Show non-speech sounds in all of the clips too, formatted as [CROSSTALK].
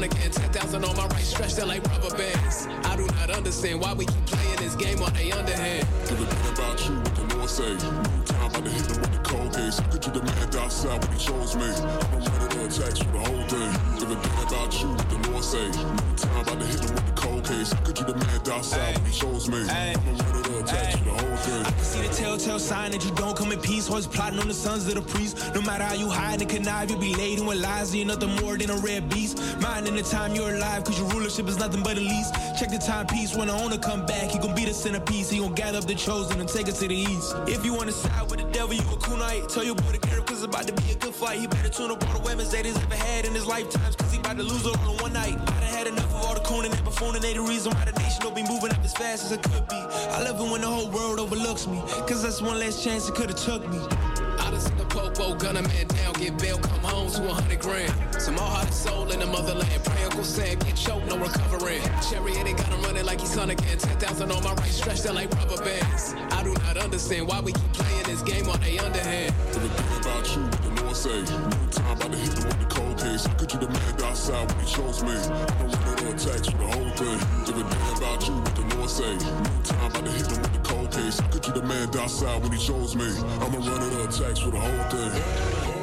son again. 10,000 on my right, stretched out like rubber bands. I do not understand why we keep playing this game on the underhand. Give a about you, the Lord say. No time about to hit them with the cold case. How could you demand outside when he chose me? I'ma run it attacks for the whole thing. Give a damn about you, what the Lord say. No time about to hit them with the cold case. How could you demand outside when he chose me? I'ma run it attacks for the whole thing. I can see the telltale sign that you don't come in peace. Always plotting on the sons of the priest. No matter how you hide and connive, you'll be laden with lies. You're nothing more than a red beast. Minding the time you're alive, cause your rulership is nothing but a lease. Check the timepiece when the owner come back. He gon' be the centerpiece. He gon' gather up the chosen and take it to the east. If you wanna side with the devil, you a kunite. Tell your boy to care cause it's about to be a good fight. He better tune up all the weapons that he's ever had in his lifetimes. Cause he about to lose all in one night. I done had enough of all the cooning and buffooning. They the reason why the nation don't be moving up as fast as it could be. I love it when the whole world overlooks me. Cause that's one last chance it could've took me. I done seen the popo gun a man down, get bail, come home to a hundred grand. Some all hearted soul in the motherland. Pray Uncle Sam get choked, no recovering. Cherry they got him running like he's son again. 10,000 on my right, stretched out like rubber bands. I do not understand why we keep playing this game on the underhand. Damn about you, the Lord say. No time about to hit them with the cold case. How could you demand outside when he chose me? I'ma run it attacks for the whole thing. Give a damn about you, the No time about to hit them with the cold case. How could you demand outside when he chose me? I'ma run it attacks for the whole thing.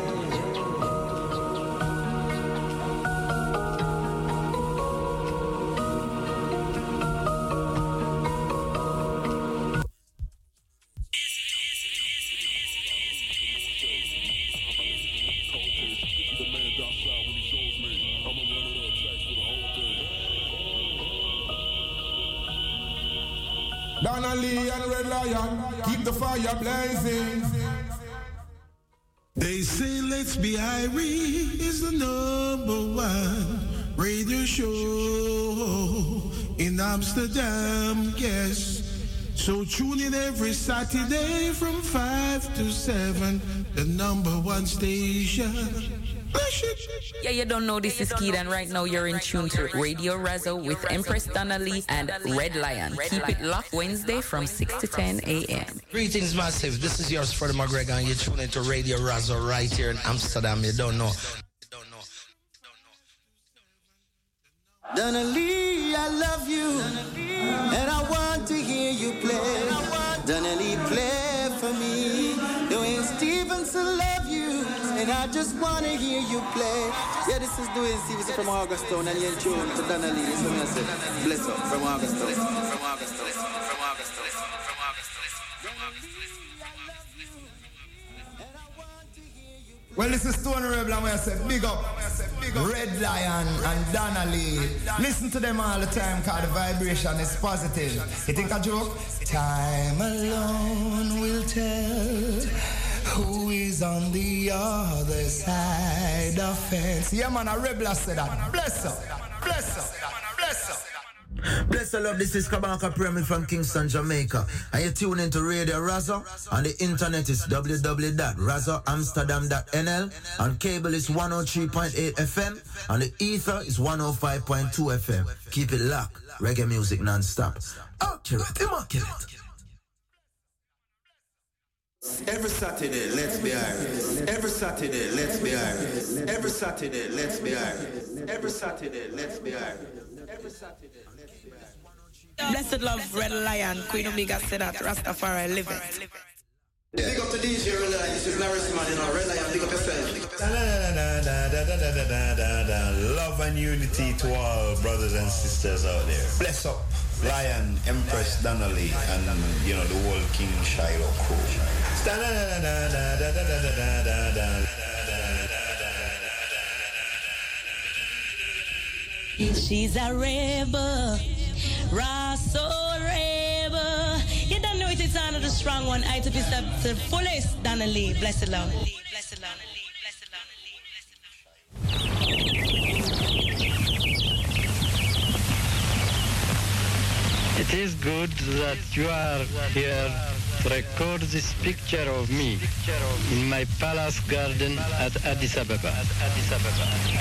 Fire blazing. They say Let's Be Irie is the number one radio show in Amsterdam, yes. So tune in every Saturday from 5 to 7, the number one station. Bless you. Yeah, you don't know this is Keith, and right now you're in tune to Radio Razo with Empress Donnelly and Red Lion. Keep it locked Wednesday from 6 to 10 a.m. Greetings, massive. This is yours, Freddie McGregor, and you're tuning to Radio Razo right here in Amsterdam. You don't know. Donnelly, I love you, and I want to hear you play. Donnelly, play for me. Duane Stephenson love you, and I just want to hear you play. Yeah, this is Duane Stephenson from Augustown, and you're in tune to Donnelly. This is what I said. Bless up from Augustown. From Augustown. From Augustown. From August to listen. From August to listen. And I want to hear you play. Well, this is Stone Rebel, and we say big up, Red Lion and Donnelly. Listen to them all the time, cause the vibration is positive. You think a joke? Time alone will tell who is on the other side of fence. Yeah, man, a rebel said that. Bless up, bless up, bless the love, this is Kabaka Pyramid from Kingston, Jamaica. And you tune into Radio Razo. On the internet is www.razoamsterdam.nl. On cable is 103.8 FM. On the ether is 105.2 FM. Keep it locked. Reggae music non-stop. Accurate, immaculate. Every Saturday, let's be Irie. Every Saturday, let's be Irie. Every Saturday, let's be Irie. Every Saturday, let's be Irie. Every Saturday. Let's be Irish. Blessed love, Red Lion, Queen Omega said that Rastafari live it. Big up to DJ Red Lion. This is Norris Man, you know. Red Lion, big up yourself. Love and unity to all brothers and sisters out there. Bless up Lion, Empress Donnelly, and you know the whole King Shiloh crew. She's a rebel, Raso rebel. You don't know it is another strong one. I to be the fullest, Donnelly. Blessed Lord. Blessed Lord. It is good that you are here record this picture of me in my palace garden at Addis Ababa.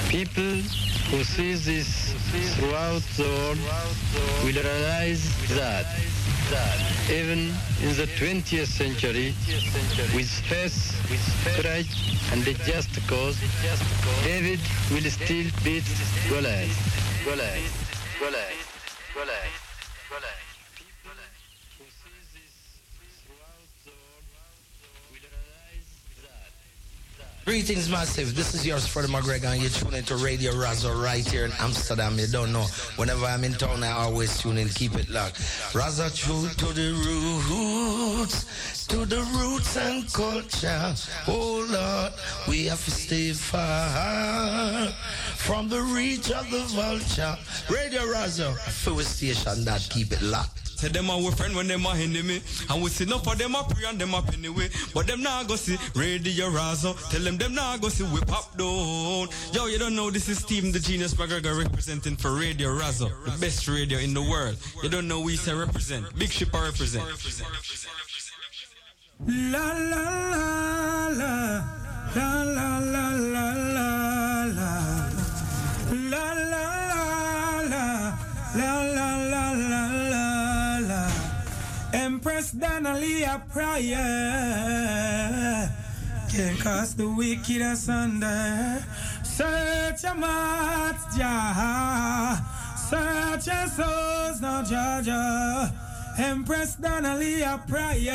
People who see this throughout the world will realize that even in the 20th century, with faith, courage, and a just cause, David will still beat Goliath. Goliath. Goliath. Goliath. Greetings, massive. This is yours, Freddie McGregor, and you're tuning to Radio Razo right here in Amsterdam. You don't know. Whenever I'm in town, I always tune in. Keep it locked. Razo true to the roots, to the roots and culture. Oh Lord, we have to stay far from the reach of the vulture. Radio Razo, full station that keep it locked. Say them our friend when them are enemy. And we see no for them pray and them up anyway. But them now go see Radio Razo. Tell them them now go see we pop down. Yo, you don't know this is Stephen the Genius McGregor representing for Radio Razo. The best radio in the world. You don't know we say represent. Big ship I represent. La la la la la la la la la la la la la la Empress Donnelly a prayer can cast the wicked asunder. Search your hearts, Jah. Search your souls, now, Jah. Empress Donnelly a prayer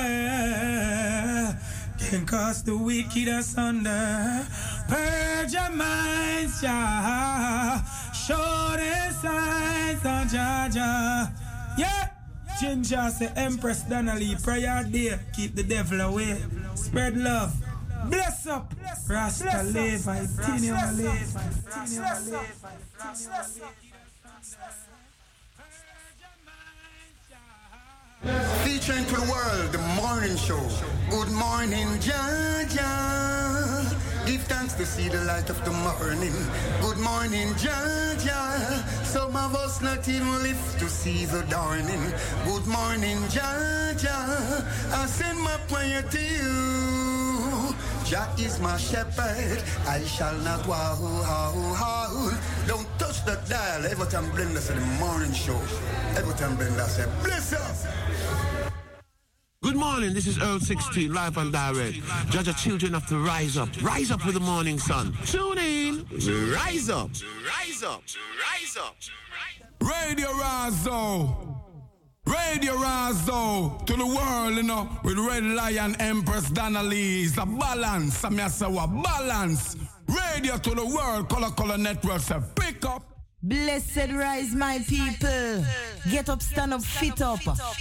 can cast the wicked asunder. Purge your minds, Jah. Show the signs, now, Jah. Yeah. Ginger say Empress Donnelly prayer day. Keep the devil away. Spread love. Bless up. Rasta live. I continue live. Featuring to the world, the morning show. Good morning, Jaja. Give thanks to see the light of the morning. Good morning, Jaja. Some of us not even live to see the dawning. Good morning, Jaja. I send my prayer to you. Jah is my shepherd, I shall not wow, wow, wow. Don't touch the dial. Every time Blender said the morning show. Every time Blender said, bless us. Good morning, this is Earl 16, live and direct. Judge of children have to rise up. Rise up with the morning sun. Tune in. Rise up. Rise up. Rise up. Radio Razo. Radio Razo to the world, you know, with Red Lion Empress Donnelly. It's a balance. I'm a balance. Radio to the world, Color Color Network. Say, pick up. Blessed rise, my people. Get up, stand up, fit up.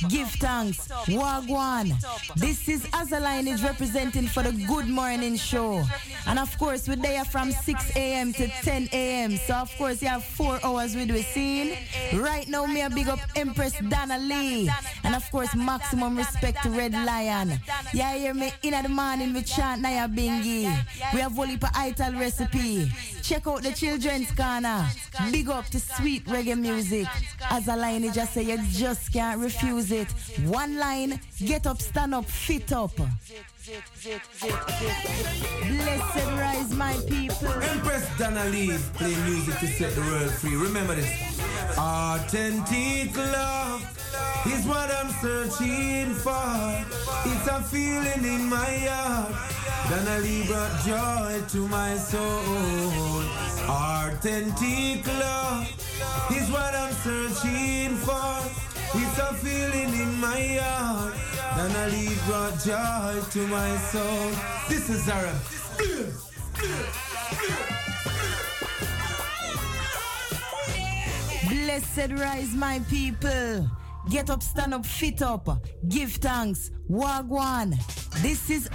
Give thanks. Wagwan. This is Azaline is representing for the Good Morning Show. And of course, we're there from 6 a.m. to 10 a.m. So, of course, you have four hours with we scene. Right now, me a big up Empress Donna Lee. And of course, maximum respect to Red Lion. Yeah, hear me in the morning with chant Nyabinghi. We have Volipa Ital recipe. Check out the children's corner. Big up to sweet reggae music. As a line, it just say you just can't refuse it. One line, get up, stand up, fit up. Blessed rise, my people. Empress Donnelly play music to set the world free. Remember this. Authentic love is what I'm searching for. It's a feeling in my heart. Donnelly brought joy to my soul. Authentic love is what I'm searching for. It's a feeling in my heart. Donnelly brought joy to my soul. This is Arab. Blessed rise, my people. Get up, stand up, fit up. Give thanks. Wagwan. This is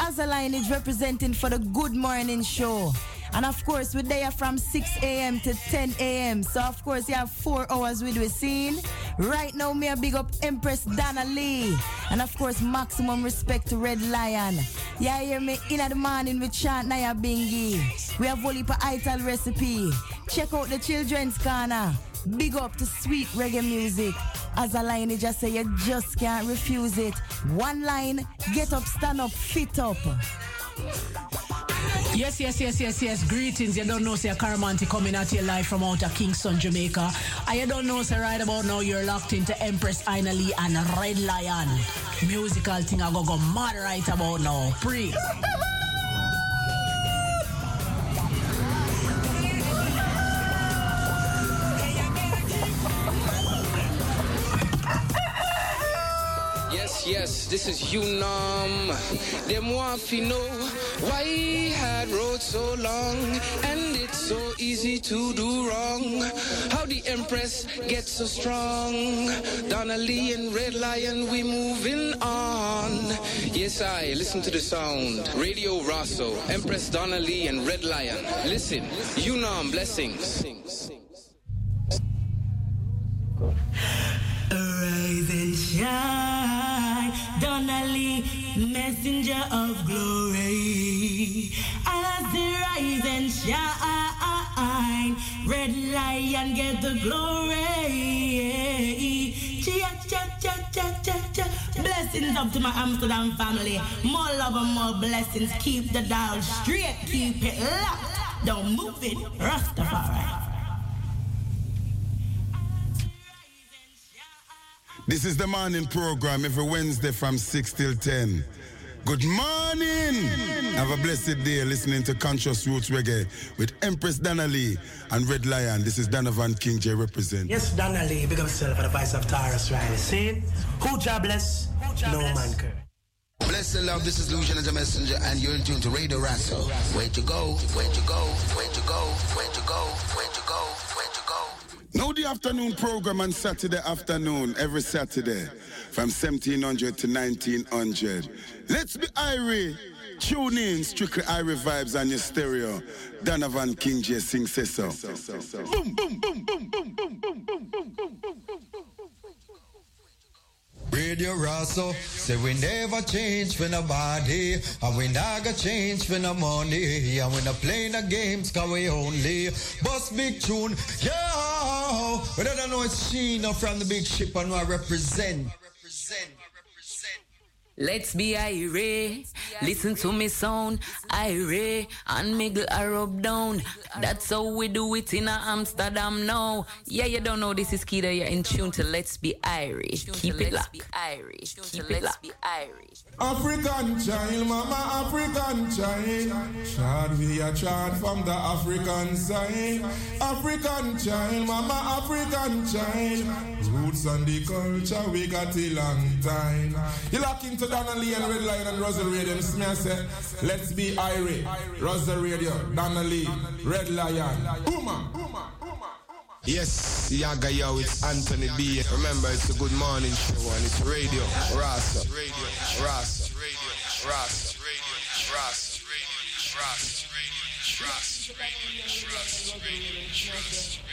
is representing for the Good Morning Show. And of course, we're there from 6 a.m. to 10 a.m. So, of course, you have four hours with we scene. Right now, me a big up Empress Donna Lee. And of course, maximum respect to Red Lion. Yeah, hear me in the morning with chant Nyabinghi. We have Volipa Ital recipe. Check out the children's corner. Big up to sweet reggae music. As a line, just say you just can't refuse it. One line, get up, stand up, fit up. Yes, yes, yes, yes, yes. Greetings. You don't know, say Caramanti coming at you live from out of Kingston, Jamaica. You don't know, say right about now you're locked into Empress Ina Lee and Red Lion. Musical thing I go go mad right about now. Pre. Yes, this is Unum. Them want to know why had road so long and it's so easy to do wrong. How the Empress gets so strong. Donnelly and Red Lion, we moving on. Yes, I listen to the sound. Radio Rosso, Empress Donnelly and Red Lion. Listen, Unum blessings. Arise and shine, Donnelly, messenger of glory. As rise and shine, red lion get the glory. Cha cha cha cha cha cha. Blessings up to my Amsterdam family. More love and more blessings. Keep the dial straight. Keep it locked. Don't move it. Rastafari. This is the morning program every Wednesday from 6 till 10. Good morning! Have a blessed day listening to Conscious Roots Reggae with Empress Dana Lee and Red Lion. This is Donovan King J represent. Yes, Donna Lee, big up yourself for the voice of Tarrus Riley. See? Who jobless? No man curse. Bless and love, this is Lucian as a messenger, and you're in tune to Radio Razo. Where to go, where to go, where to go, where to go, where to go, where to go. Now the afternoon program on Saturday afternoon, every Saturday, from 1700 to 1900. Let's be Irie. Tune in, strictly Irie vibes on your stereo. Donovan King J sing so. Boom, boom, boom, boom, boom, boom, boom, boom, boom, boom. Radio Rasso, say we never change for nobody, and we never change for no money, and we not play no games, cause we only bust big tune, yo! But I don't know it's Sheena from the big ship and I represent. Let's be irate. Listen to me sound. Irate and miggle a rub down. That's how we do it in Amsterdam now. Yeah, you don't know this is Kida. You're in tune to Let's Be Irie. Keep it locked. Irish. Keep it locked. Irish. African child, mama African child. Chad we a chad from the African side. African child, mama African child. Roots and the culture we got a long time. You lock into Donnelly and Red Lion and Rosal Radio. Say, let's be Irie. Rosal Radio, Donnelly, Red Lion. Booma. Yes, Yaga yo, it's Anthony B. Remember, it's a good morning show and it's radio, Rasa, radio, Rasa, radio, Rasa, Rasa, Rasa, radio, Rasa, radio, Rasa, radio, Rasa,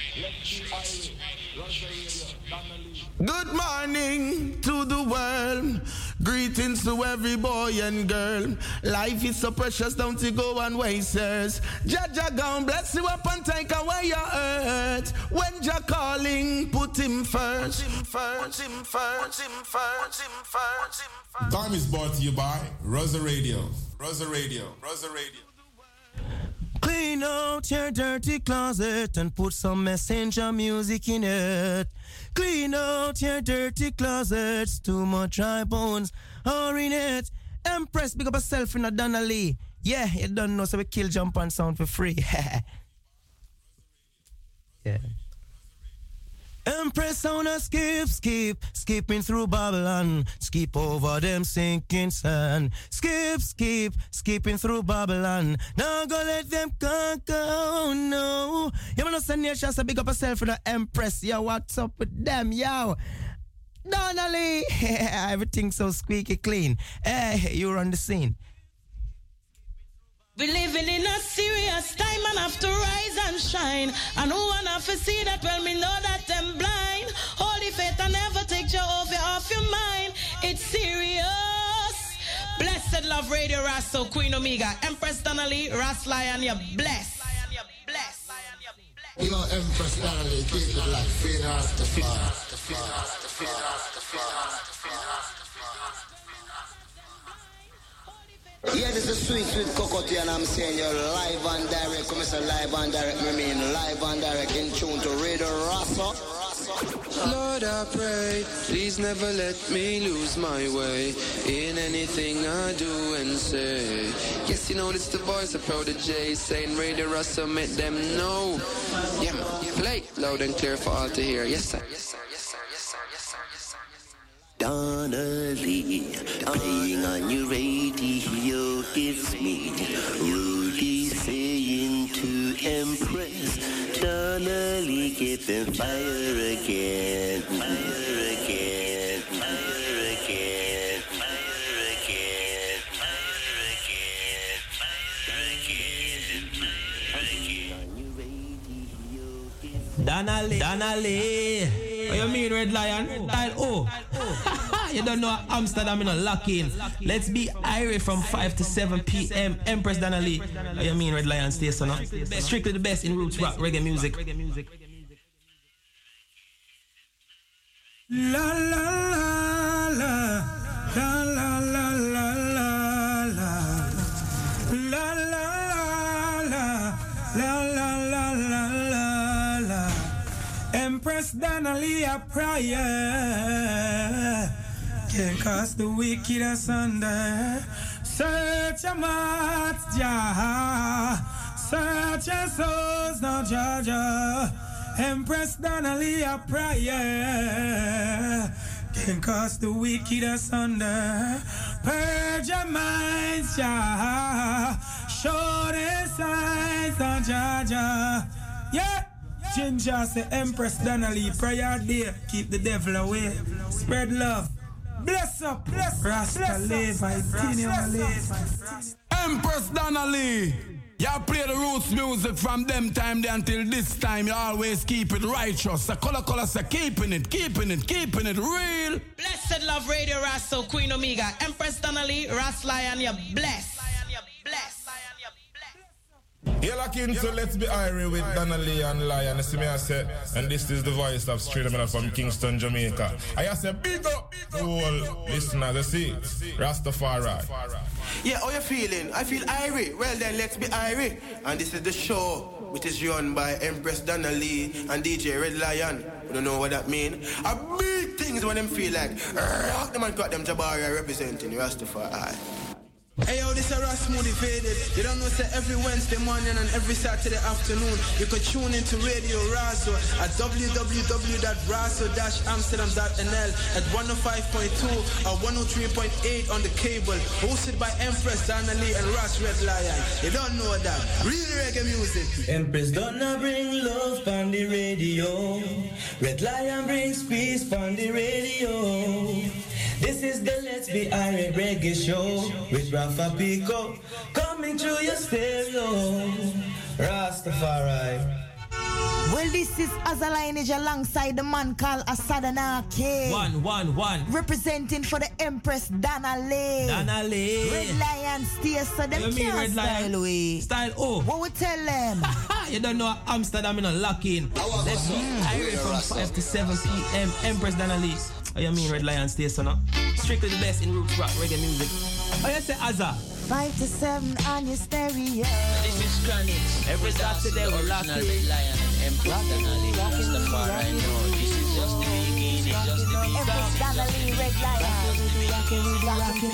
Good morning to the world. Greetings to every boy and girl. Life is so precious, don't you go and waste it. Jaja gone, bless you up and take away your hurt. When you're calling, put him first. Put him first, him first, him first, him him first. Time is brought to you by Rosa Radio. Rosa Radio. Rosa Radio. Clean out your dirty closet and put some messenger music in it. Clean out your dirty closets, too much dry bones are in it. Empress, big up yourself in a Donnelly. Yeah, you don't know, so we kill jump and sound for free. [LAUGHS] yeah. Empress on a skip, skip, skipping through Babylon, skip over them sinking sand. Skip, skip, skipping through Babylon. Now go let them conquer, oh no. You wanna send your shots, big up yourself for the Empress. Yo, what's up with them, yo? Donnelly, [LAUGHS] everything so squeaky clean. Eh, hey, you're on the scene. We living in a serious time and have to rise and shine. And who wanna to see that when we know that them blind. Holy faith and never take Jehovah off your mind. It's serious. Blessed love Radio Razo, Queen Omega, Empress Donnelly, Ras Lion, you're blessed. Yo, Empress Donnelly, keep it like Finn Rastafari. Yeah, this is sweet, sweet cocotte, and I'm saying you're live and direct. Come say live and direct, me mean live and direct in tune to Radio Rasa. Lord, I pray, please never let me lose my way in anything I do and say. Yes, you know, it's the voice of Prodigy saying Radio Rasta, make them know. Yeah, man, play loud and clear for all to hear. Yes, sir. Yes, sir. Yes, sir. Yes, sir. Yes, sir. Yes, sir. Donnelly, playing on your radio gives me Rudy saying to Empress, Donnelly, get them fire again, fire again, fire again, fire again, fire again, fire again. Donnelly. Donnelly. What you mean, Red Lion? Style O. you don't know Amsterdam in a lock in. Let's be Irie from 5 to 7 p.m. Empress Donnelly. You mean, Red Lion Station? Huh? Strictly the best in roots rock reggae music. La la la la la la la la la la la la la la Empress Donnelly a prayer can cast the wicked asunder. Search your hearts, Jah. Search your souls, now, Jah. Empress Donnelly a prayer can cast the wicked asunder. Purge your minds, Jah. Show the signs of Jah. Yeah. Ginger say Empress Donnelly prayer day. Keep the devil away. Spread love. Bless up. Bless Rasta live. I live. Empress Donnelly. Y'all play the roots music from them time there until this time. You always keep it righteous. The color color say keeping it, keeping it, keeping it real. Blessed Love Radio Razo, Queen Omega, Empress Donnelly, Ras Lion, you're blessed. You're locked into Let's Be Irie with Donnelly and Lion. You see me I say, and this is the voice of Up from Kingston, Jamaica. I say, big up the whole listeners, you see. Rastafari. Yeah, how you feeling? I feel irie. Well then, let's be irie. And this is the show, which is run by Empress Donnelly and DJ Red Lion. You don't know what that mean? A big things when them feel like, rock them and cut them Jabari representing Rastafari. Hey yo, this is Ras Motivated. You don't know, say every Wednesday morning and every Saturday afternoon, you could tune into Radio Razo at www.razo-amsterdam.nl at 105.2 or 103.8 on the cable, hosted by Empress Donnelly and Ras Red Lion. You don't know that. Real reggae music. Empress Donna bring love on the radio. Red Lion brings peace on the radio. This is the Let's Be Iron Reggae Show with Rafa Pico coming through your stereo. Rastafari. Well, this is Azalainage alongside the man called Asadanake. One, one, one. Representing for the Empress Dana Lee. Dana Lee. Red Lion stay so them You mean can't Red Lion? style. Style O. What we tell them? [LAUGHS] you don't know Amsterdam in a lock in. Let's go. Irie from 5 to 7 p.m. Empress Donnelly. Oh, you mean Red Lion Station, no? Strictly the best in roots rock reggae music. Oh, you say Azza. Five to seven on your stereo. This is Chronic. Every Saturday we lock original in. Red Lion and Empress Donnelly. Rastafari, I know. This is just the beginning, just the Empress Dana Lee, Red Lion. This is Musa Baruch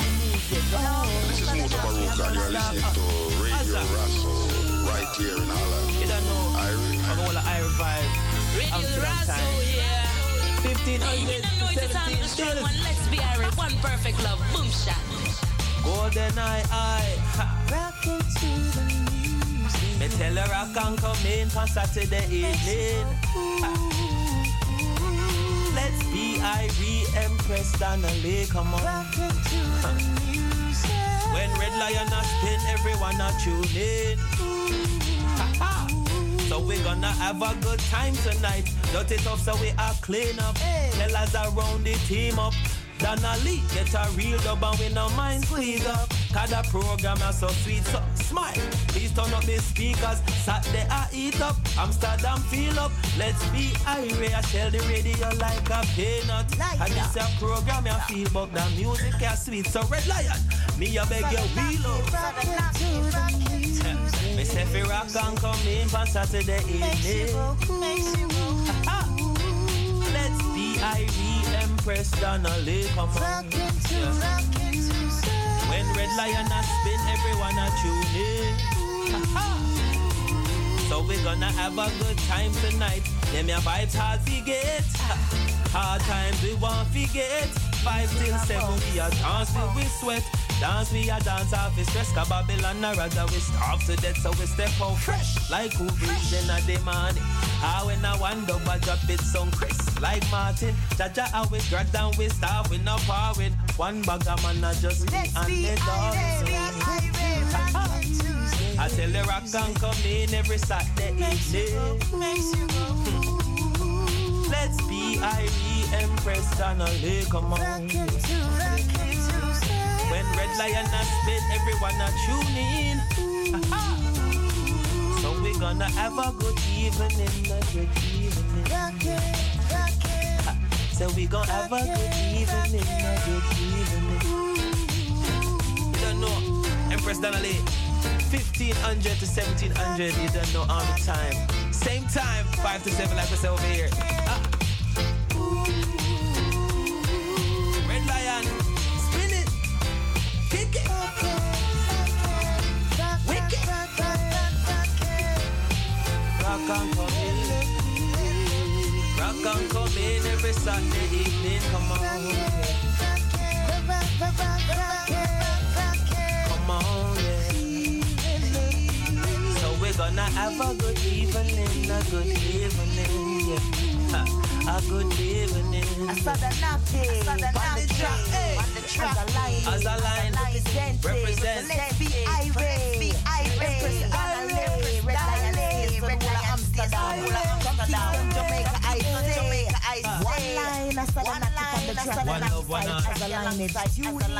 and you're listening to Radio Razo right here in Holland. You don't know. Irie. I'm all the Irie vibe. Amsterdam time. 1500 know it is on the strong one. Let's be Irie. One perfect love. Boom shot. Golden eye, eye. Rockin' to the music. Me tell her I can come in on Saturday evening. Let's be Irie Empress Donnelly, come on. When Red Lion a spin, everyone a tune in. So we're gonna have a good time tonight. Dirty tough so we are clean up. Tell us around the team up. Donnelly get a real dub and we no mind squeeze up. Cause the program is so sweet, so smile. Please turn up the speakers. Saturday I eat up, Amsterdam feel up. Let's be irate. I shell the radio like a peanut. And this a program I feel, but the music is sweet. So Red Lion, me I beg you wheel up. Me say fi rock and come in for Saturday evening. Let's be Irie Empress Donnelly, come on. When Red Lion a spin, everyone a tune in. So we gonna have a good time tonight. Them your vibes hard to get. Hard times we won't forget. Five till seven we a dance till we sweat. Dance we a dance off the stress. Cause Babylon a rather we starve to death. So we step out fresh. Like who breathes in a the morning. How when I wonder but drop it some crisp. Like Martin. Jaja how we drag down we start with no power with. One bag of man I just me and the dog. I tell the rock and come in every Saturday evening. Hmm. Let's be Irie Empress Donnelly, come on. When Red Lion has spit, everyone a tune in. [LAUGHS] so we gonna have a good evening, a good evening. [LAUGHS] So we gonna have a good evening, a good evening. You don't know, Empress Donnelly. 1500 to 1700, you don't know all the time. Same time, 5 to 7, like we say over here. Ah. Rock and come in, rock and come in every Sunday evening. Come on, come on, yeah. So we're gonna have a good evening, a good evening, yeah. [LAUGHS] A good evening. I saw the nappy. I saw the nappy. On the track. As a line, represent. Let's be irate. Be irate. Red Lion Red Lion Amsterdam. Kingston, Jamaica, I say. One line, I saw the nappy on the track. One love, one heart. As a line, it's you in.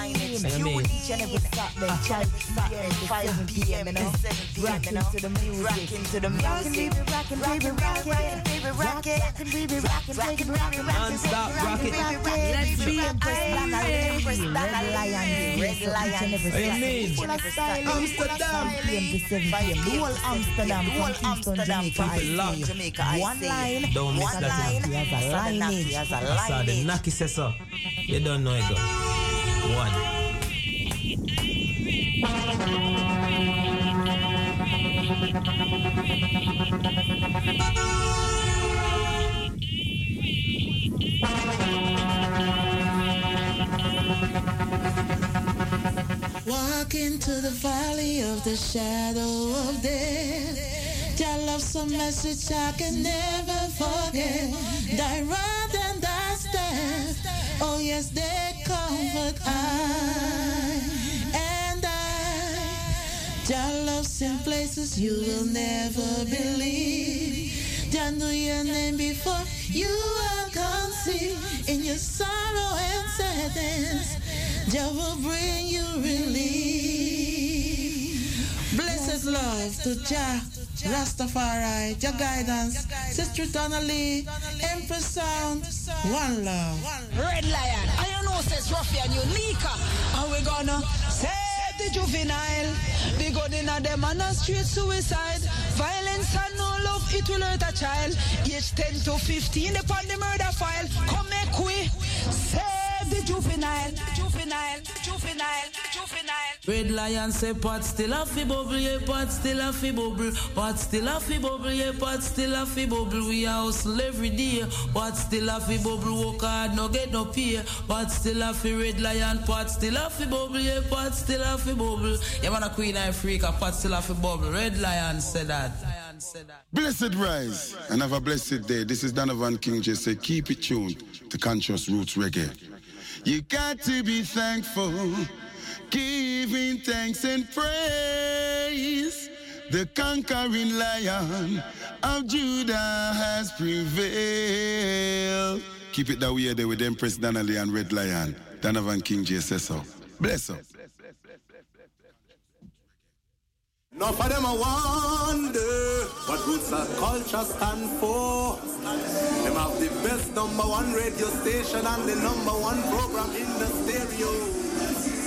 You in each and every Saturday. Child, Saturday, 5 p.m. You know. Rocking to the music. Rocking to the music. Rocking, baby, rocking, baby, rocking. Baby, rocking. Rocking, baby, rocking. Rocking, rocking, Non-stop rocking. Let's be Empress Red Lion. Red Lion. What do you mean? Amsterdam. PM to 7 PM. The whole Amsterdam from Kingston, Jamaica. I say. One line. Don't miss One that. line. He has a lineage. He has a I saw the. Naki says so. You don't know it go. One. Walk into the valley of the shadow of death. Your love some message I can never forget. Thy rod and thy staff. Oh yes, they comfort I and I. Your love's in places you will never believe. Jah know your name before you are conceived. In your sorrow and sadness, Jah will bring you relief. Blessed love to Jah, Rastafari, your guidance, Sister Donnelly, Empress Sound, one love. Red Lion, I know says Ruffy and Unica. And we gonna save the juvenile. They go in a them on a street suicide. Violence and no love, it will hurt a child. Age 10 to 15 upon the murder file. Come make we save the juvenile. Juvenile, juvenile, juvenile. Red Lion say pot still a fi bubble, yeah, pot still a fi bubble, pot still a fi bubble, yeah, pot still a fi bubble. We a hustle every day, pot still a fi bubble, work hard, no get no pay, pot still a fi Red Lion, pot still a fi bubble, yeah, pot still a fi bubble. Yeah, man a Queen Africa, pot still a fi bubble. Red Lion said that. Blessed rise and have a blessed day. This is Donovan King J. Say, keep it tuned to Conscious Roots Reggae. You got to be thankful, giving thanks and praise. The conquering lion of Judah has prevailed. Keep it that way there with Empress Donnelly and Red Lion. Donovan King J. says so. Bless up. Now for them I wonder what roots and culture stand for. Them have the best number one radio station and the number one program in the stereo.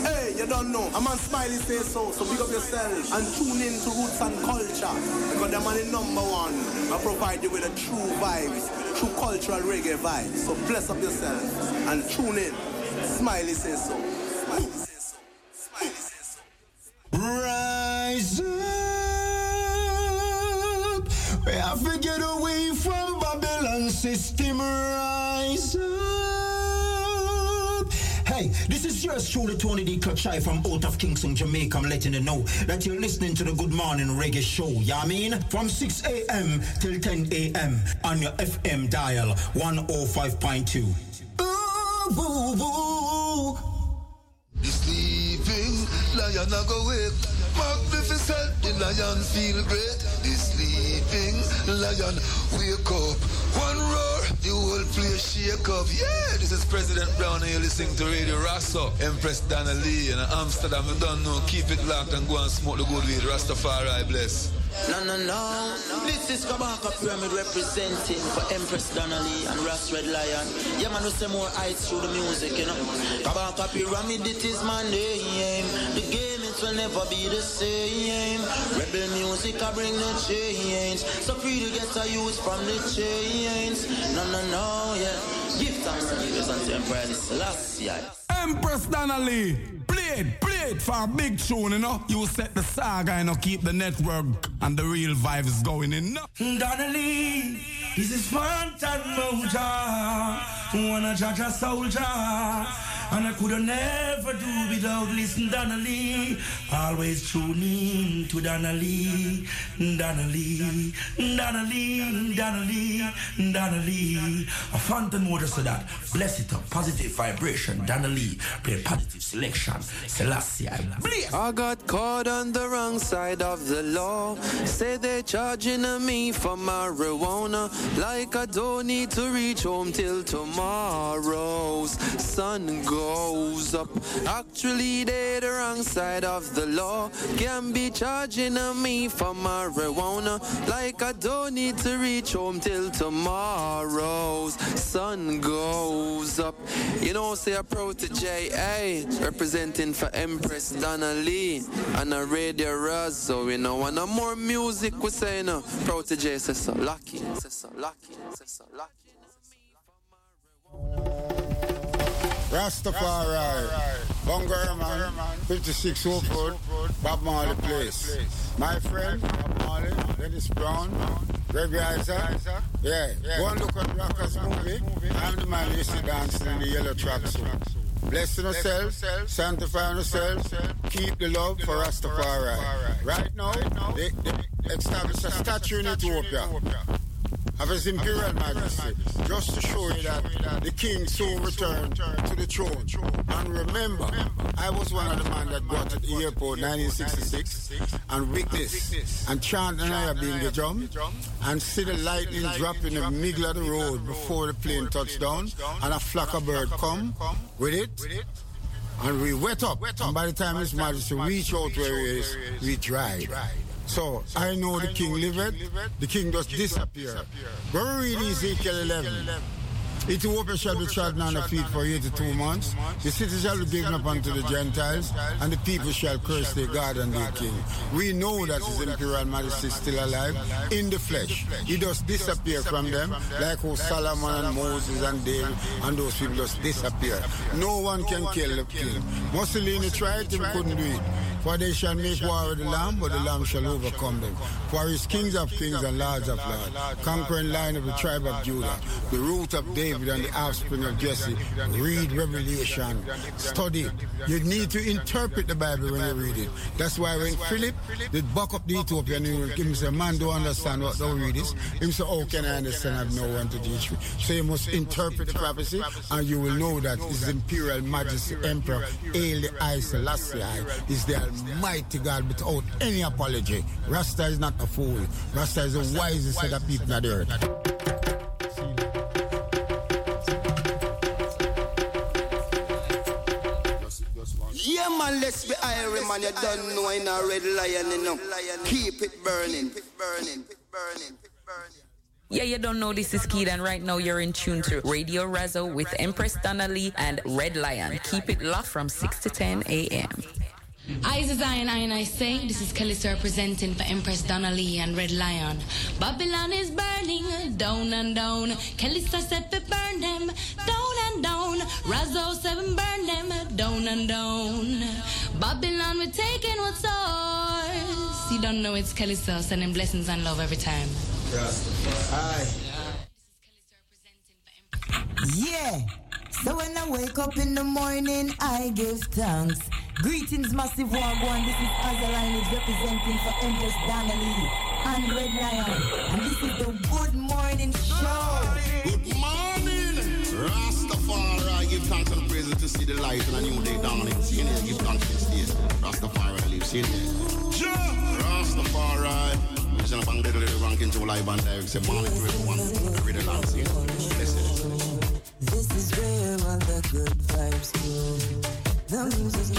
Hey, you don't know. I'm on Smiley say so, so pick up yourself and tune in to Roots and Culture because them are the number one. I provide you with a true vibes, true cultural reggae vibes. So bless up yourself and tune in. Smiley say so. Smiley say so. Smiley say so. Rise up. We have to get away from Babylon system. Rise up. Hey, this is yours truly, Tony D. Kachai from out of Kingston, Jamaica. I'm letting you know that you're listening to the Good Morning Reggae Show. Yeah, I mean, from 6 a.m. till 10 a.m. on your FM dial 105.2. Ooh, boo, boo. The sleeping lion go wake. Magnificent, the lion feel great. The sleeping lion wake up. One roar, the whole place shake up. Yeah, this is President Brown and you're listening to Radio Razo. Empress Donna Lee in Amsterdam. You don't know, keep it locked and go and smoke the good weed. Rastafari bless. No, no, no. This is Kabaka Pyramid representing for Empress Donnelly and Ras Red Lion. Yeah, man, we say more heights through the music, you know. Kabaka Pyramid, it is my name. The game, it will never be the same. Rebel music, I bring the change. So free to get a use from the chains. No, no, no, yeah. Give thanks to leaders and to Emperor Selassie. Empress Donnelly, play it, for a big tune, you know. You set the saga, you know, keep the network and the real vibes going, you know. Donnelly, this is Fantan Mojah, one a judge a soldier. And I could have never do without listen Donnelly. Always tune in to Donnelly, Donnelly, Donnelly, Donnelly, Donnelly. A fountain water so that bless it up, positive vibration. Donnelly, play positive selection. Selassie. I got caught on the wrong side of the law. Say they're charging me for marijuana. Like I don't need to reach home till tomorrow's sun goes up. Actually, they're the wrong side of the law. Can be charging on me for marijuana. Like I don't need to reach home till tomorrow's sun goes up. You know, say a Protoje, hey, representing for Empress Donna Lee and a Radio Razo, you know, and no more music we say, know, Protoje says so lucky, says so lucky, says so lucky. Rastafari, Bungar man, 56 Woodford, Bob Marley Place. My friend, Bob Marley, Dennis Brown, Greg Isaac. Yeah, go and look at Rockers movie. I'm the man used to dancing in the yellow tracksuit. Bless yourselves, sanctify yourselves, keep the love for Rastafari. Right now, they, they establish a statue in Ethiopia of His Imperial Majesty, just to show you that the King soon returned to the throne. And remember, I was one of the men that got to the airport 1966 and witnessed and chant and I being the drum and see the lightning drop in the middle of the road before the plane touched down and a flock of bird come with it. And we wet up. And by the time His Majesty reached out where he is, we dried. So I know the king liveth, the king does disappear. Go read Ezekiel 11. Ethiopia shall be trodden the feet for 82 months. The city shall be given up unto the Gentiles, and the people shall curse their God and their king. We know that His Imperial Majesty is still alive in the flesh. He does disappear from them, like how Solomon and Moses and David and those people just disappear. No one can kill the king. Mussolini tried, he couldn't do it. For they shall make war with the Lamb, but the Lamb shall overcome them. For his kings of kings and lords of lords, conquering line of the tribe of Judah, the root of David and the offspring of Jesse. Read Revelation, study. You need to interpret the Bible when you read it. That's why when Philip did buck up the Ethiopian, he said, man don't understand what thou read this. He said, how can I understand? I have no one to teach me. So you must interpret the prophecy and you will know that His Imperial Majesty Emperor Haile I Selassie is the Almighty God without any apology. Rasta is not a fool. Rasta is the wisest of people on the earth. Yeah, man, let's be man. You don't know in a red lion, you know. Keep it burning. Yeah, you don't know this is Keith, and right now you're in tune to Radio Razo with Empress Donnelly and Red Lion. Keep it locked from 6 to 10 a.m. I is Zion, I and I say, this is Kelly representing for Empress Donnelly and Red Lion. Babylon is burning down and down. Kelly said we burn them down and down. Razo 7 burn them down and down. Babylon, we're taking what's ours. You don't know it's Kelly Star sending blessings and love every time. Aye. Yeah. So when I wake up in the morning, I give thanks. Greetings, Massive Wagwan. This is Azaline is representing for Empress Donnelly and Red Lion. And this is the Good Morning Show. Good morning, Rastafari. Give thanks and praises to see the light and a new day dawning. See you give thanks to this day. Rastafari live. See you there. Rastafari. Vision of Bang Little Ranking July Band Direct. Say morning to everyone. Read the land. See you. Listen. This is where all the good vibes go. The music's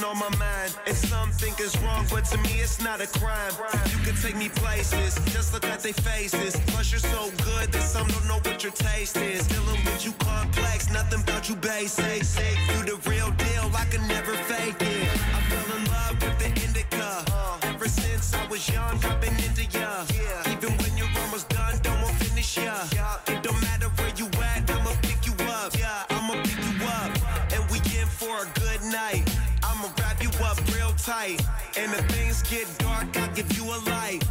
something on my mind. And some think it's wrong, but to me it's not a crime. You can take me places, just look at their faces. Plus you're so good that some don't know what your taste is. Dealing with you complex, nothing about you basic. You the real deal, I can never fake it. I fell in love with the indica. Ever since I was young, I've been into ya. Even when you're almost done, don't want to finish ya. tight. And if things get dark, I'll give you a light.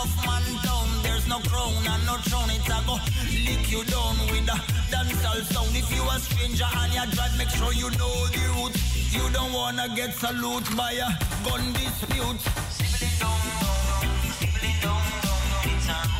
tough man down. There's no crown and no throne. It's a go lick you down with a dancehall sound. If you a stranger and you drive, make sure you know the route. You don't wanna get salute by a gun dispute. Sibling down, down, down, sibling down, down, down.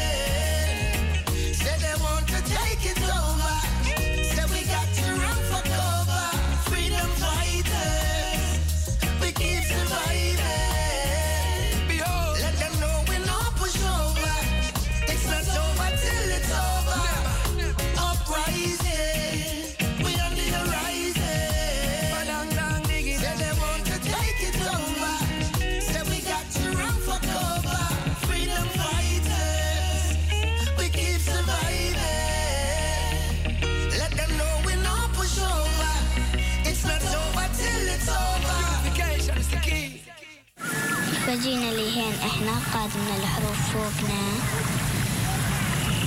فجينا لهين إحنا قادمنا الحروف فوقنا.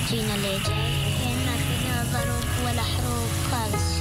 جينا لجاي ما فينا ظروف ولا حروف خالص.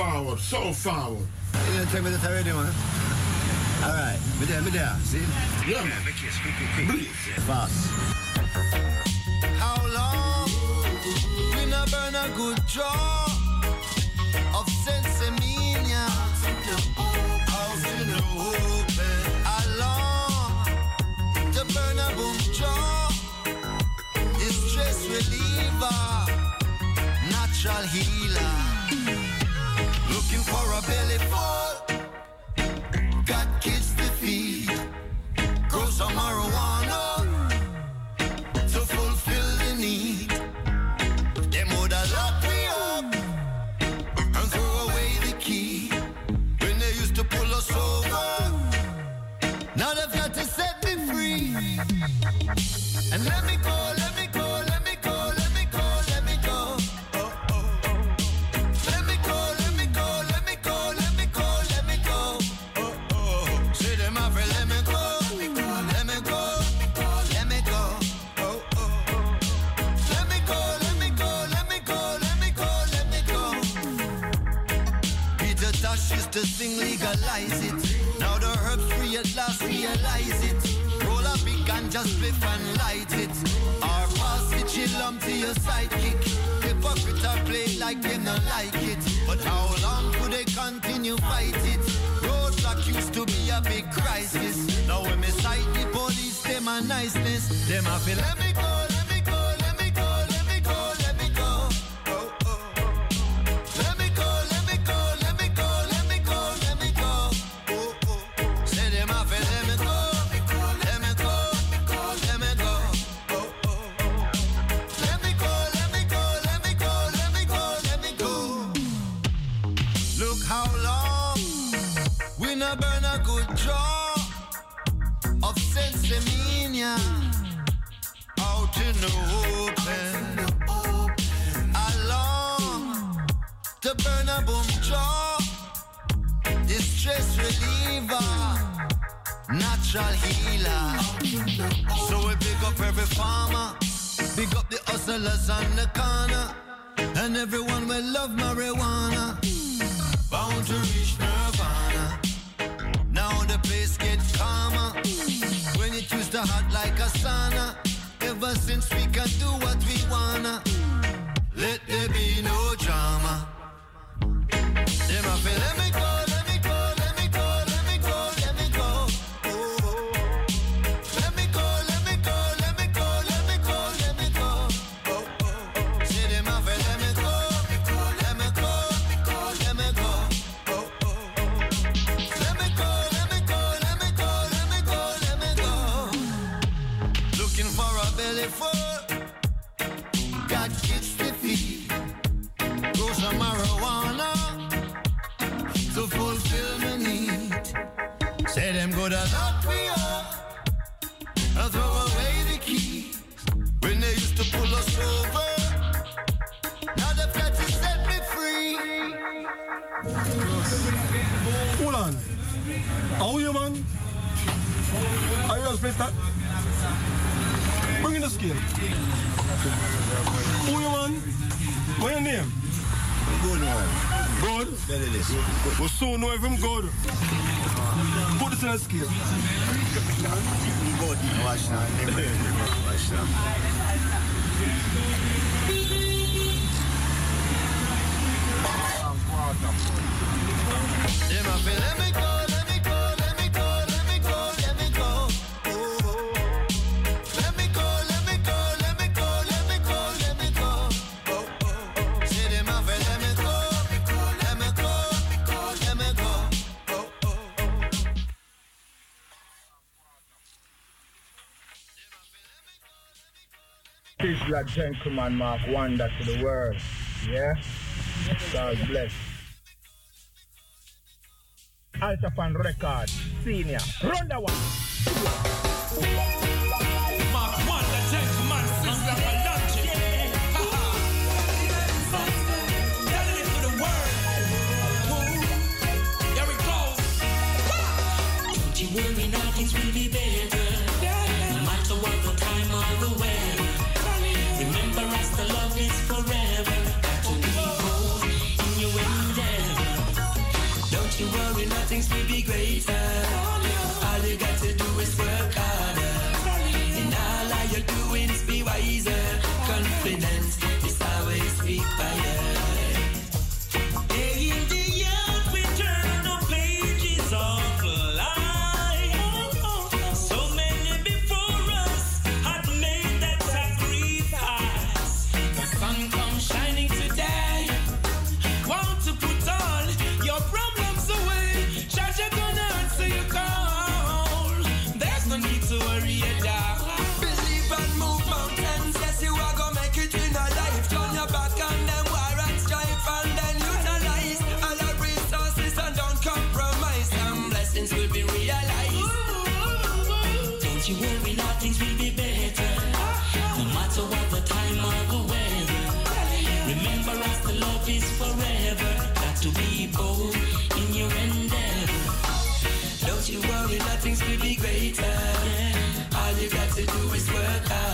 forward, so forward. You don't tell me. All right, me me see? Yeah, man. How long we not burn a good draw of sense and open? How long to burn a good draw stress reliever, natural healer belly full. natural healer. So we pick up every farmer, pick up the hustlers on the corner, and everyone will love marijuana. Bound to reach nirvana. Now the place gets calmer when you used the hot like a sauna. ever since we can do what we wanna. Let there be no drama. Them have let me Magnus Brita. Bring in the skin. Who you want? What your name? Good one. Good? Very nice. We soon know if I'm good. Put this in the skin. Good. Watch now. Watch now. Let me go. gentleman mark wonder to the world. Yeah? God bless. Altafan Records, Senior, Ronda 1. got to do is work hard.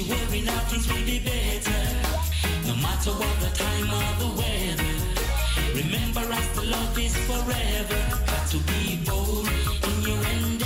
she wearing out things will be better. No matter what the time or the weather. Remember us, the love is forever. Got to be bold in your end.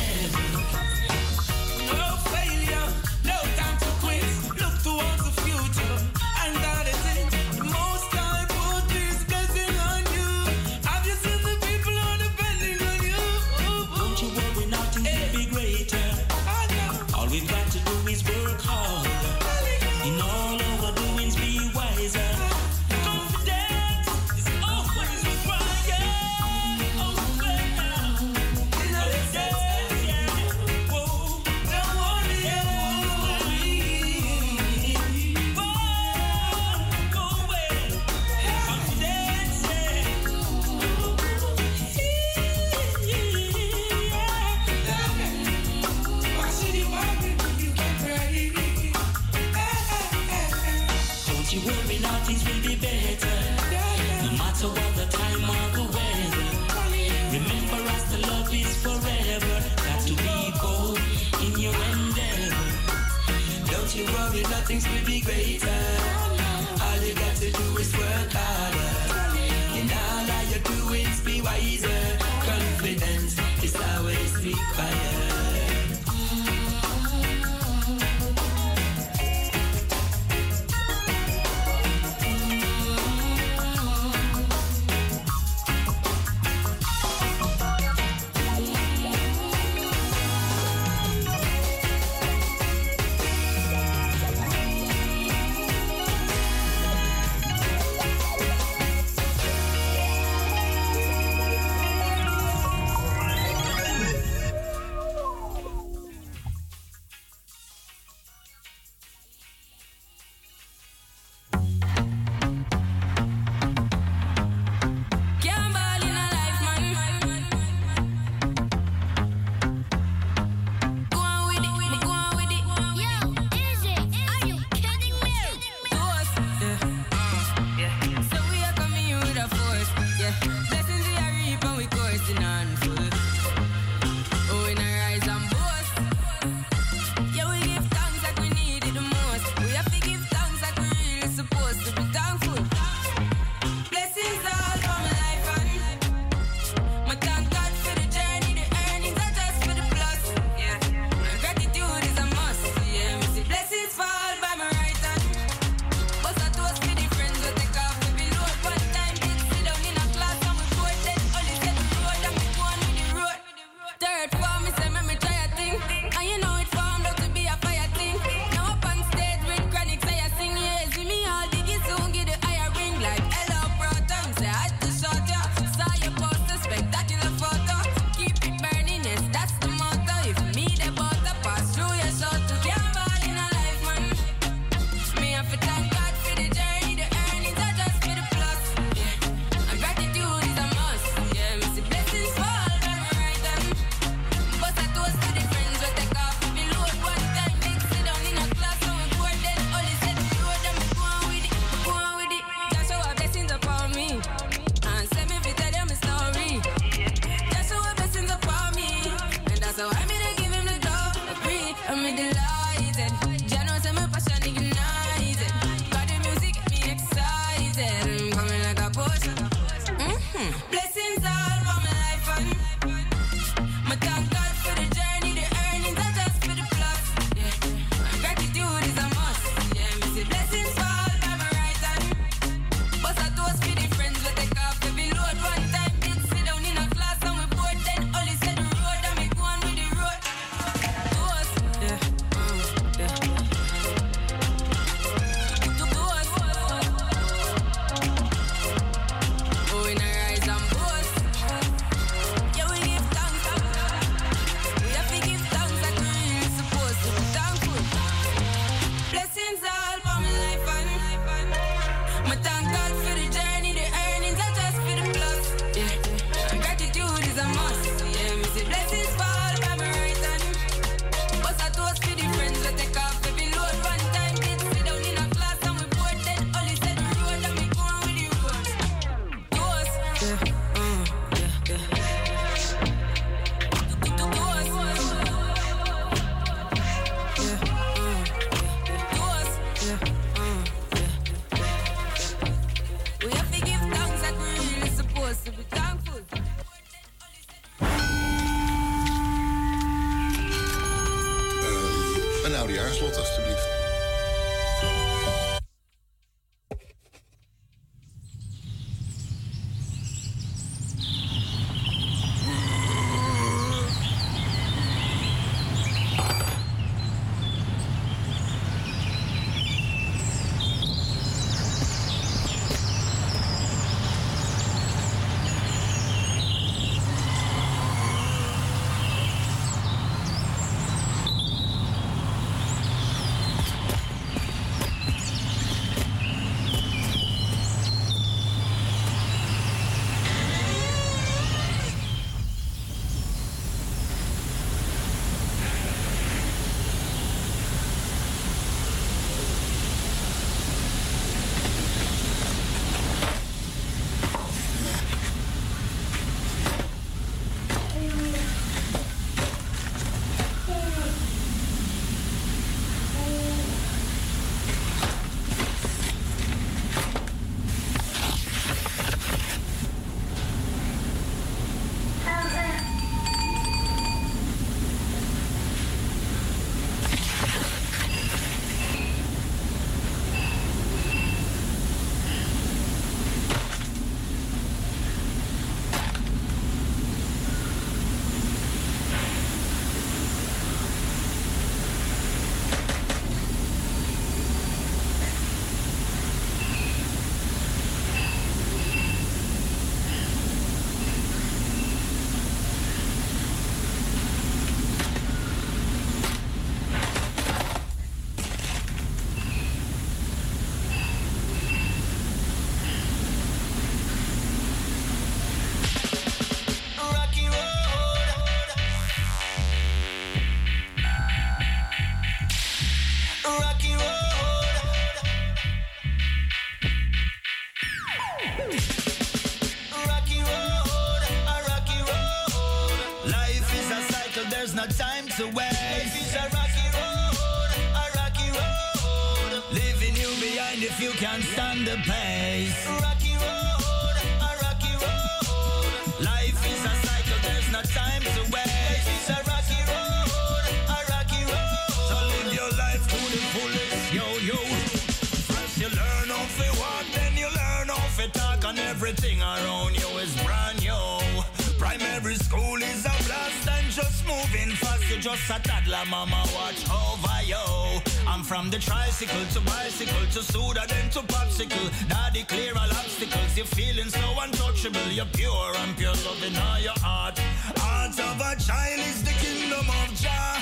The tricycle to bicycle to soda then to popsicle. Daddy clear all obstacles. You're feeling so untouchable. You're pure and pure loving all your heart. Heart of a child is the kingdom of Jah.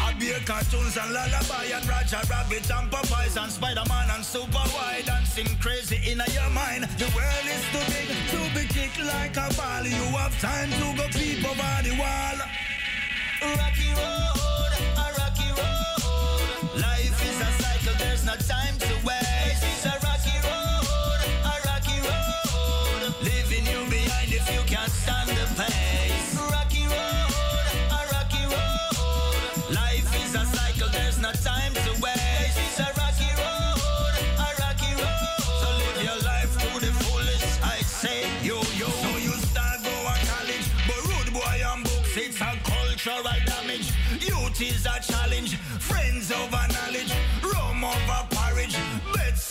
I beer cartoons and lullaby and Roger Rabbit and Popeyes and Spider-Man and Super Wide dancing crazy in your mind. The world is too big to be kicked like a ball. You have time to go creep over the wall. Rocky road, no time to waste.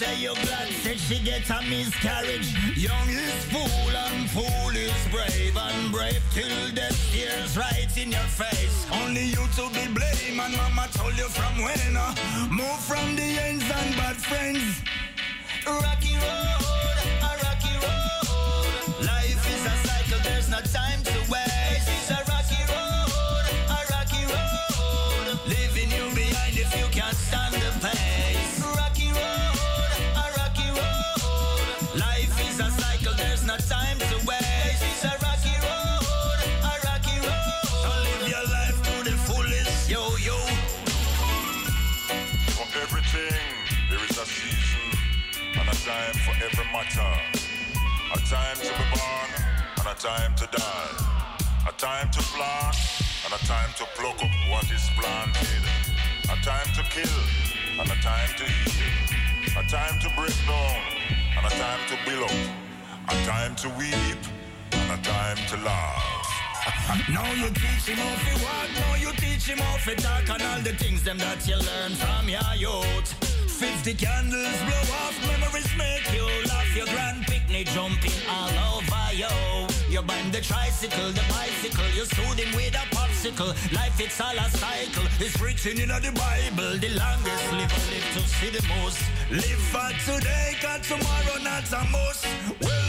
Say you glad said she get a miscarriage. Young is fool and fool is brave and brave till death stares right in your face. Only you to be blamed and mama told you from when. Uh, move from the ends and bad friends. Rocky road, a rocky road. Life is a cycle, there's no time to time to be born and a time to die. A time to plant and a time to pluck up what is planted. A time to kill and a time to heal. A time to break down and a time to build up. A time to weep and a time to laugh. Now you teach him how to walk, now you teach him how to talk and all the things them that you learn from your youth. Fifty candles blow off, memories make you laugh. Your grand picnic jumping all over you. You bind the tricycle, the bicycle, you soothe him with a popsicle. Life it's all a cycle, it's written in the Bible. The longest live live to see the most. Live for today, cause tomorrow not a must. Well,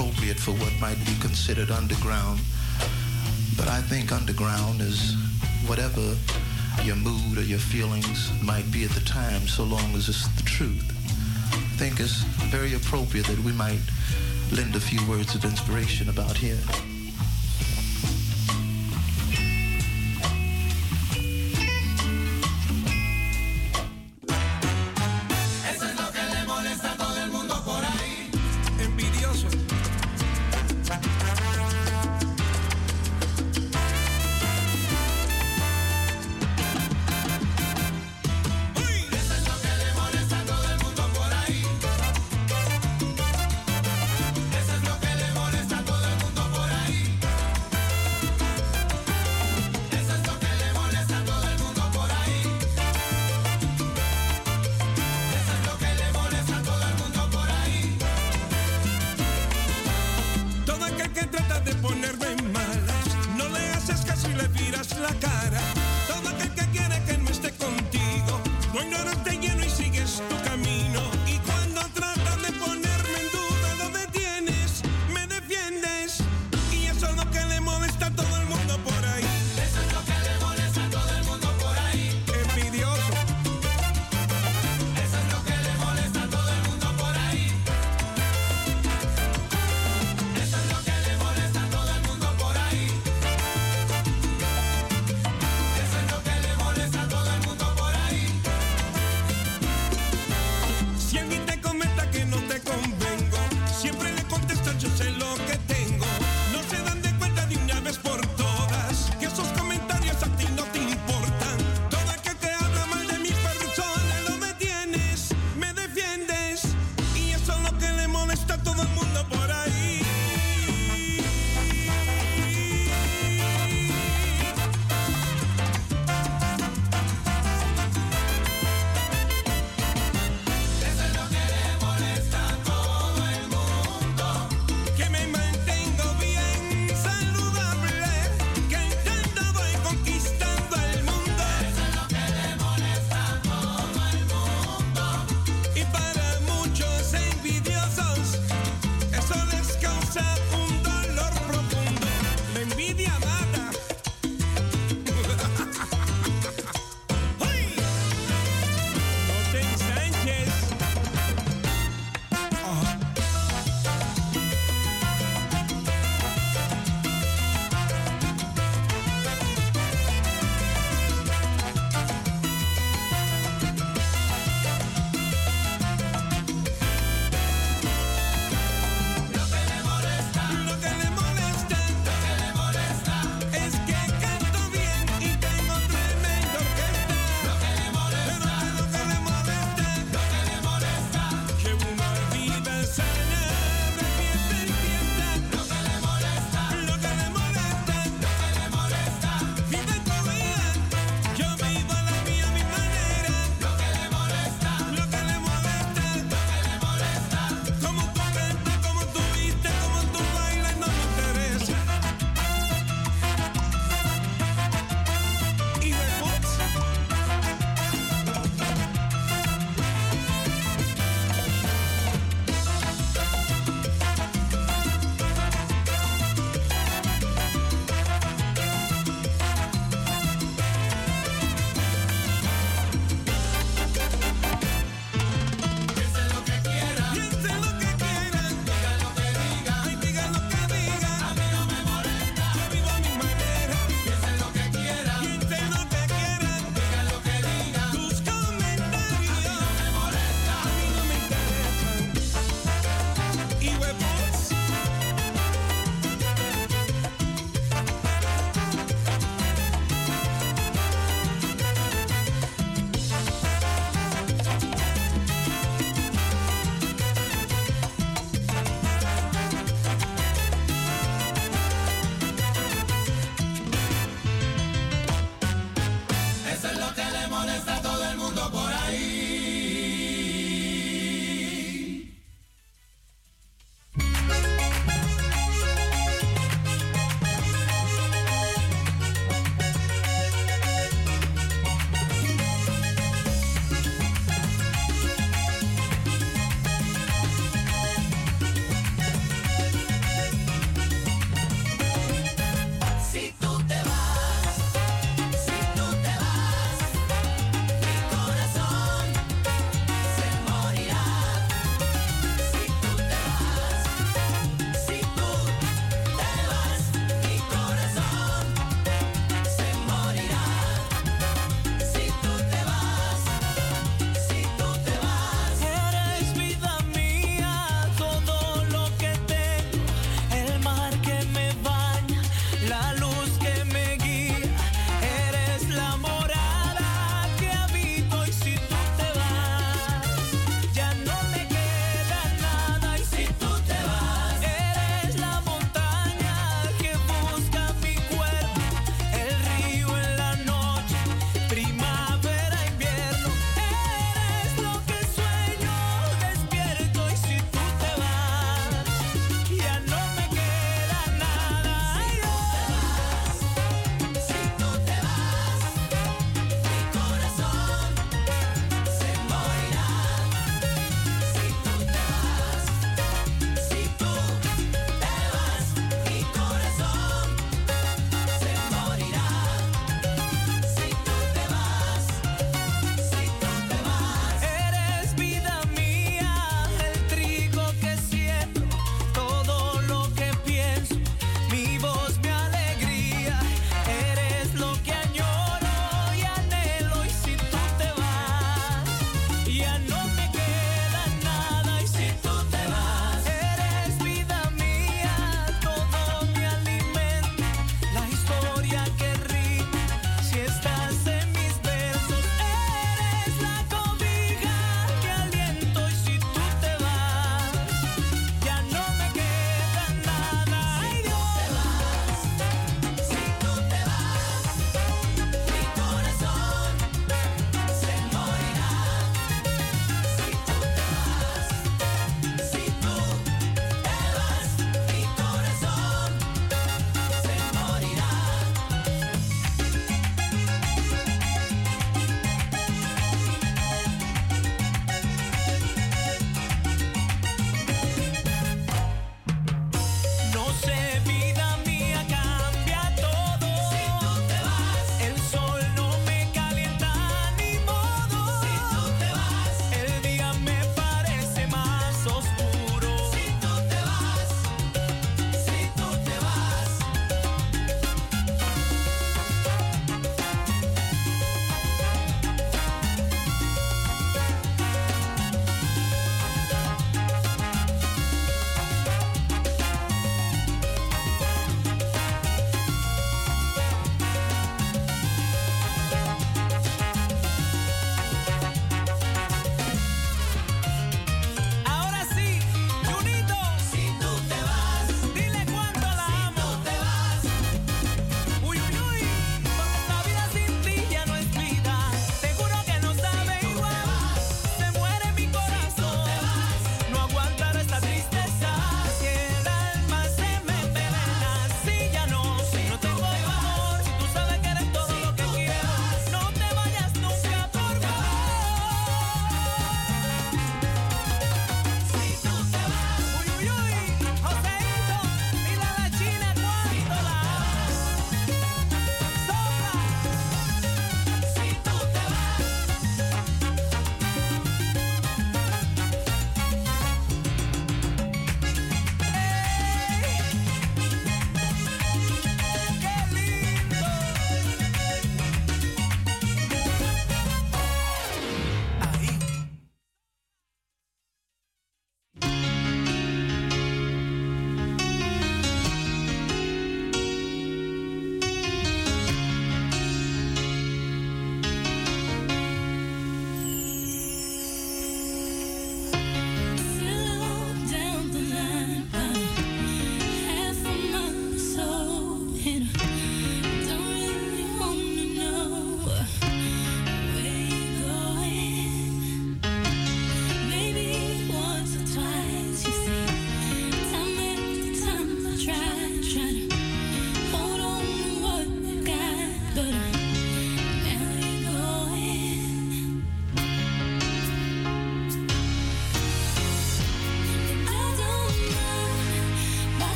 appropriate for what might be considered underground. But I think underground is whatever your mood or your feelings might be at the time, so long as it's the truth. I think it's very appropriate that we might lend a few words of inspiration about here.